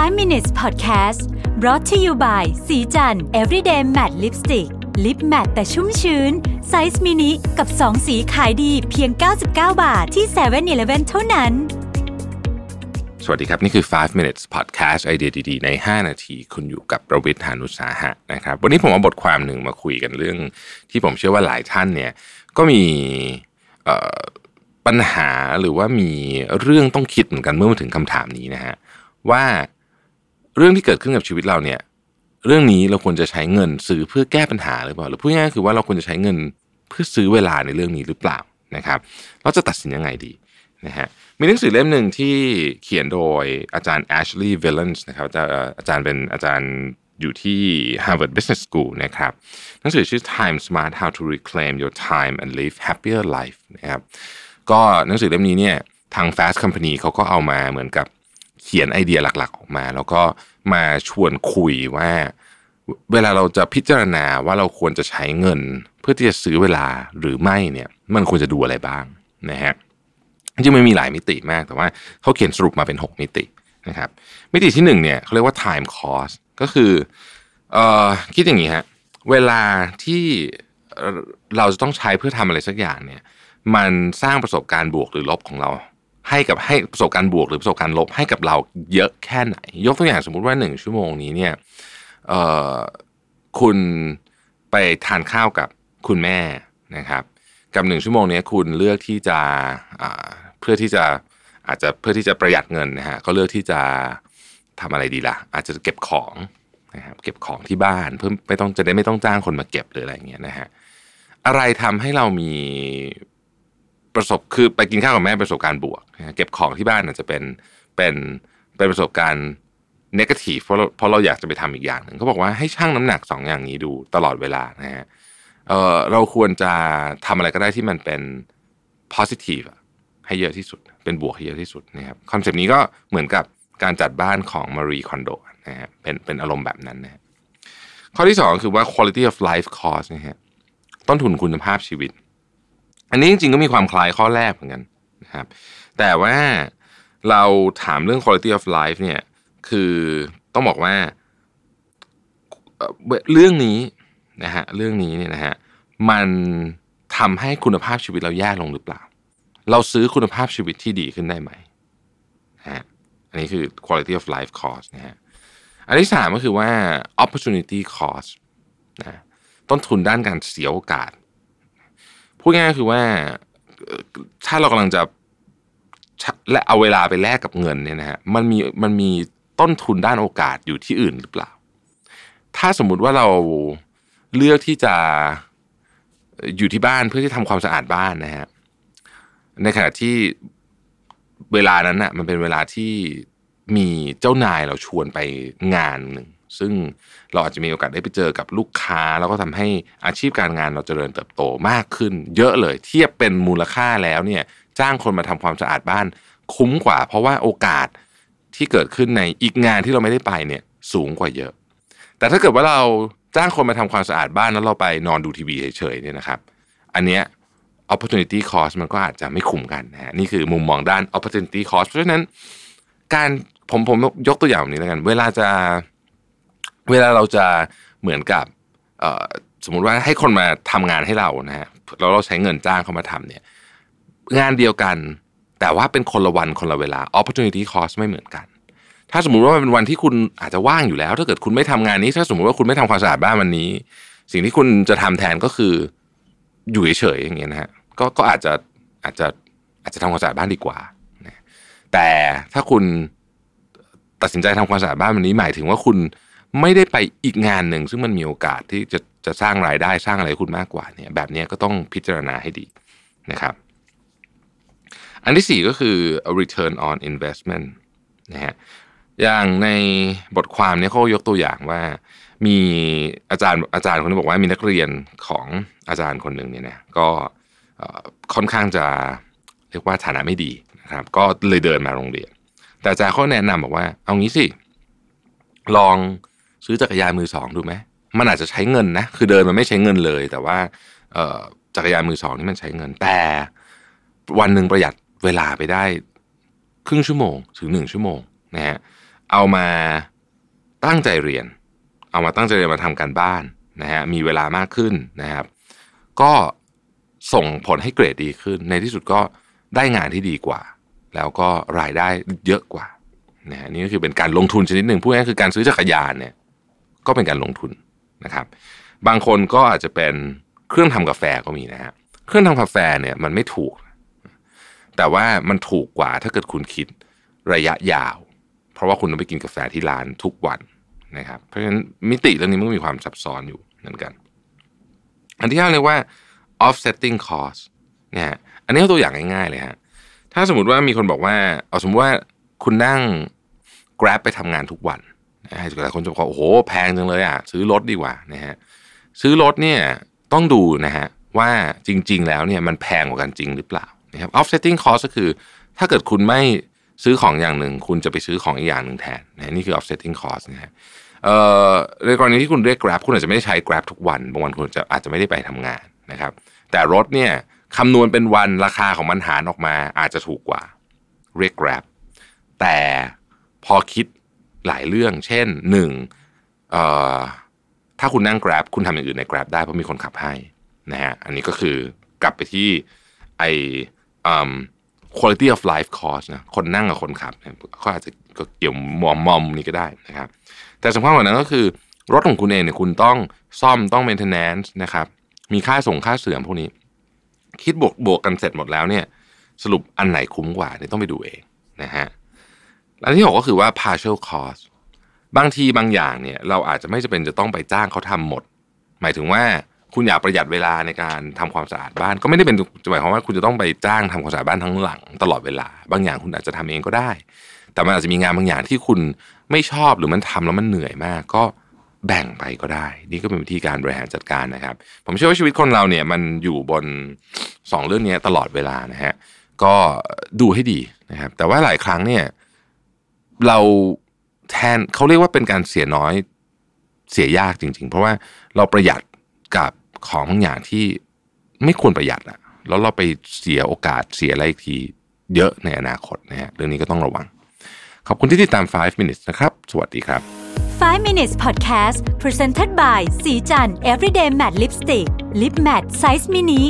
5 minutes podcast brought to you by ศรีจันทร์ everyday matte lipstick lip matte แต่ชุ่มชื้น ไซส์มินิกับ 2 สีขายดีเพียง 99 บาทที่7-Eleven เท่านั้น สวัสดีครับ นี่คือ 5 minutes podcast ไอเดียดีๆ ใน 5 นาที คุณอยู่กับรวิศ หาญอุตสาหะนะครับ วันนี้ผมเอาบทความหนึ่งมาคุยกันเรื่อง ที่ผมเชื่อว่าหลายท่านเนี่ยก็มีปัญหาหรือว่ามีเรื่องต้องคิดเหมือนกันเมื่อมาถึงคำถามนี้นะฮะว่า เรื่องที่เกิดขึ้นกับชีวิตเราเนี่ย เรื่องนี้เราควรจะใช้เงินซื้อเพื่อแก้ปัญหาหรือเปล่า หรือพูดง่ายๆคือว่าเราควรจะใช้เงินเพื่อซื้อเวลาในเรื่องนี้หรือเปล่านะครับ เราจะตัดสินยังไงดีนะฮะมีหนังสือเล่มหนึ่งที่เขียนโดยอาจารย์ Ashley Villans นะครับอาจารย์เป็นอาจารย์อยู่ที่ Harvard Business School นะครับหนังสือชื่อ Time Smart How to Reclaim Your Time and Live Happier Life นะครับก็หนังสือเล่มนี้เนี่ยทาง Fast Company เขาก็เอามาเหมือนกับ เขียนไอเดียหลักๆ ออกมา แล้วก็มาชวนคุยว่า เวลาเราจะพิจารณาว่าเราควรจะใช้เงิน เพื่อที่จะซื้อเวลาหรือไม่เนี่ย มันควรจะดูอะไรบ้างนะฮะจริงๆมันมีหลายมิติมากแต่ว่าเขาเขียนสรุปมาเป็น 6 มิตินะครับ มิติที่1เนี่ยเขาเรียกว่า time cost ก็คือเอ่อคิดอย่างนี้ฮะเวลาที่เราจะต้องใช้เพื่อทำอะไรสักอย่างเนี่ย มันสร้างประสบการณ์บวกหรือลบของเรา ให้กับให้ประสบการณ์บวกหรือประสบการณ์ลบให้กับเราเยอะแค่ไหน ยกตัวอย่างสมมุติว่าหนึ่งชั่วโมงนี้เนี่ยคุณไปทานข้าวกับคุณแม่นะครับ กับหนึ่งชั่วโมงนี้คุณเลือกที่จะเพื่อที่จะอาจจะเพื่อที่จะประหยัดเงินนะฮะก็เลือกที่จะทำอะไรดีละ่ะ อาจจะเก็บของนะครับเก็บของที่บ้านเพื่อไม่ต้องจะได้ไม่ต้องจ้างคนมาเก็บหรืออะไรเงี้ยนะฮะอะไรทำให้เรามี ประสบคือไปกินข้าวกับแม่ประสบการณ์บวก เก็บของที่บ้านอาจจะเป็นเป็นเป็นประสบการณ์เนกาทีฟเพราะเพราะเราอยากจะไปทำอีกอย่างหนึ่งเขาบอกว่าให้ชั่งน้ำหนักสองอย่างนี้ดูตลอดเวลานะฮะเออเราควรจะทำอะไรก็ได้ที่มันเป็น positive ให้เยอะที่สุด เป็นบวกให้เยอะที่สุดนะครับคอนเซปต์นี้ก็เหมือนกับการจัดบ้านของมารีคอนโดนะฮะเป็นเป็นอารมณ์แบบนั้นนะข้อที่สองคือว่า quality of life cost นะฮะต้นทุนคุณภาพชีวิต อันนี้จริงๆก็มีความคล้ายข้อแรกเหมือนกันนะครับ แต่ว่าเราถามเรื่อง quality of life เนี่ยคือต้องบอกว่าเรื่องนี้นะฮะเรื่องนี้เนี่ยนะฮะมันทำให้คุณภาพชีวิตเราแย่ลงหรือเปล่า เราซื้อคุณภาพชีวิตที่ดีขึ้นได้ไหมนะฮะอันนี้คือ quality of life cost นะฮะอันที่สามก็คือว่า opportunity cost นะต้นทุนด้านการเสียโอกาส พูดง่ายคือว่าถ้าเรากำลังจะและเอาเวลาไปแลกกับเงินเนี่ยนะฮะมันมีมันมีต้นทุนด้านโอกาสอยู่ที่อื่นหรือเปล่า ถ้าสมมุติว่าเราเลือกที่จะอยู่ที่บ้านเพื่อที่ทำความสะอาดบ้านนะฮะในขณะที่เวลานั้นน่ะมันเป็นเวลาที่มีเจ้านายเราชวนไปงานหนึ่ง ซึ่งเราอาจจะมีโอกาสได้ไปเจอกับลูกค้า แล้วก็ทำให้อาชีพการงานเราเจริญเติบโตมากขึ้น เยอะเลยเทียบเป็นมูลค่าแล้วเนี่ยจ้างคนมาทำความสะอาดบ้าน คุ้มกว่า เพราะว่าโอกาสที่เกิดขึ้นในอีกงานที่เราไม่ได้ไปเนี่ยสูงกว่าเยอะ แต่ถ้าเกิดว่าเราจ้างคนมาทำความสะอาดบ้านแล้วเราไปนอนดูทีวีเฉยๆเนี่ยนะครับ อันเนี้ย opportunity cost มันก็อาจจะไม่คุ้มกันนะฮะนี่คือมุมมองด้าน opportunity cost เพราะฉะนั้นการผมผมยกตัวอย่างนี้แล้วกัน เวลาจะ เวลาเราจะเหมือนกับสมมุติว่าให้คนมาทำงานให้เรานะฮะแล้วเราใช้เงินจ้างเขามาทำเนี่ย งานเดียวกัน แต่ว่าเป็นคนละวันคนละเวลา opportunity cost ไม่เหมือนกัน ถ้าสมมุติว่ามันเป็นวันที่คุณอาจจะว่างอยู่แล้ว ถ้าเกิดคุณไม่ทำงานนี้ ถ้าสมมุติว่าคุณไม่ทำความสะอาดบ้านวันนี้ สิ่งที่คุณจะทำแทนก็คืออยู่เฉยๆอย่างเงี้ยนะฮะก็ก็อาจจะอาจจะอาจจะทำความสะอาดบ้านดีกว่าแต่ถ้าคุณตัดสินใจทำความสะอาดบ้านวันนี้หมายถึงว่าคุณ ไม่ได้ไปอีกงานหนึ่งซึ่งมันมีโอกาสที่จะจะสร้างรายได้สร้างอะไรคุณมากกว่าเนี่ยแบบนี้ก็ต้องพิจารณาให้ดีนะครับ อันที่สี่ก็คือ return on investment นะฮะอย่างในบทความนี้เขายกตัวอย่างว่ามีอาจารย์อาจารย์คนนึงบอกว่ามีนักเรียนของอาจารย์คนหนึ่งเนี่ยนะก็ค่อนข้างจะเรียกว่าฐานะไม่ดีนะครับ ก็เลยเดินมาโรงเรียน แต่อาจารย์เขาแนะนำบอกว่า เอางี้สิ ลอง ซื้อจักรยานมือสองดูไหมมันอาจจะใช้เงินนะคือเดินมันไม่ใช้เงินเลย แต่ว่าจักรยานมือสองนี่มันใช้เงิน แต่วันหนึ่งประหยัดเวลาไปได้ ครึ่งชั่วโมงถึงหนึ่งชั่วโมงนะฮะเอามาตั้งใจเรียน เอามาตั้งใจเรียนมาทำการบ้านนะฮะมีเวลามากขึ้นนะครับ ก็ส่งผลให้เกรดดีขึ้น ในที่สุดก็ได้งานที่ดีกว่า แล้วก็รายได้เยอะกว่านะฮะนี่ก็คือเป็นการลงทุนชนิดหนึ่งพูดง่ายคือการซื้อจักรยานเนี่ย ก็เป็นการลงทุนนะครับ บางคนก็อาจจะเป็นเครื่องทำกาแฟก็มีนะฮะเครื่องทำกาแฟเนี่ยมันไม่ถูก แต่ว่ามันถูกกว่าถ้าเกิดคุณคิดระยะยาว เพราะว่าคุณต้องไปกินกาแฟที่ร้านทุกวันนะครับ เพราะฉะนั้นมิติเรื่องนี้มันมีความซับซ้อนอยู่เหมือนกัน อันที่ห้าเรียกว่า offsetting cost เนี่ยอันนี้เอาตัวอย่างง่ายๆเลยฮะถ้าสมมติว่ามีคนบอกว่าเอาสมมติว่าคุณนั่ง Grab ไปทำงานทุกวัน หลายคนจะบอกโอ้โหแพงจังเลยอะซื้อรถดีกว่านะฮะซื้อรถเนี่ยต้องดูนะฮะว่าจริง ๆ แล้วเนี่ยมันแพงกว่ากันจริงหรือเปล่านะครับ offsetting cost ก็คือ ถ้าเกิดคุณไม่ซื้อของอย่างหนึ่ง คุณจะไปซื้อของอีกอย่างหนึ่งแทนนะนี่คือ offsetting cost นะฮะในกรณีที่คุณเรียก Grab คุณอาจจะไม่ได้ใช้ Grab ทุกวันบางวันคุณจะอาจจะไม่ได้ไปทำงานนะครับ แต่รถเนี่ยคำนวณเป็นวันราคาของมันหารออกมาอาจจะถูกกว่าเรียก Grab แต่พอคิด หลายเรื่อง เช่นหนึ่งถ้าคุณนั่ง Grab คุณทำอย่างอื่นใน Grab ได้เพราะมีคนขับให้นะฮะอันนี้ก็คือกลับไปที่ไอ quality of life cost นะคนนั่งกับคนขับเนี่ยก็อาจจะก็เกี่ยวมอมมอมนี้ก็ได้นะครับ แต่สำคัญกว่านั้นก็คือ รถของคุณเองเนี่ยคุณต้องซ่อมต้อง maintenance นะครับ มีค่าส่งค่าเสื่อมพวกนี้ คิดบวกบวกกันเสร็จหมดแล้วเนี่ย สรุปอันไหนคุ้มกว่าเนี่ยต้องไปดูเองนะฮะ อันที่หกก็คือว่า partial cost บางทีบางอย่างเนี่ยเราอาจจะไม่จำเป็นจะต้องไปจ้างเขาทำหมด หมายถึงว่าคุณอยากประหยัดเวลาในการทำความสะอาดบ้าน ก็ไม่ได้เป็นหมายความว่าคุณจะต้องไปจ้างทำความสะอาดบ้านทั้งหลังตลอดเวลา บางอย่างคุณอาจจะทำเองก็ได้ แต่มันอาจจะมีงานบางอย่างที่คุณไม่ชอบหรือมันทำแล้วมันเหนื่อยมาก ก็แบ่งไปก็ได้ นี่ก็เป็นวิธีการบริหารจัดการนะครับ ผมเชื่อว่าชีวิตคนเราเนี่ยมันอยู่บนสองเรื่องนี้ตลอดเวลานะฮะก็ดูให้ดีนะครับแต่ว่าหลายครั้งเนี่ย เราแทนเขาเรียกว่าเป็นการเสียน้อยเสียยากจริง ๆ เพราะว่าเราประหยัดกับของบางอย่างที่ไม่ควรประหยัดอะแล้วเราไปเสียโอกาสเสียอะไรอีกทีเยอะในอนาคตนะฮะเรื่องนี้ก็ต้องระวัง ขอบคุณที่ติดตาม 5 minutes นะครับ สวัสดีครับ 5 minutes podcast presented by สีจัน everyday matte lipstick lip matte size mini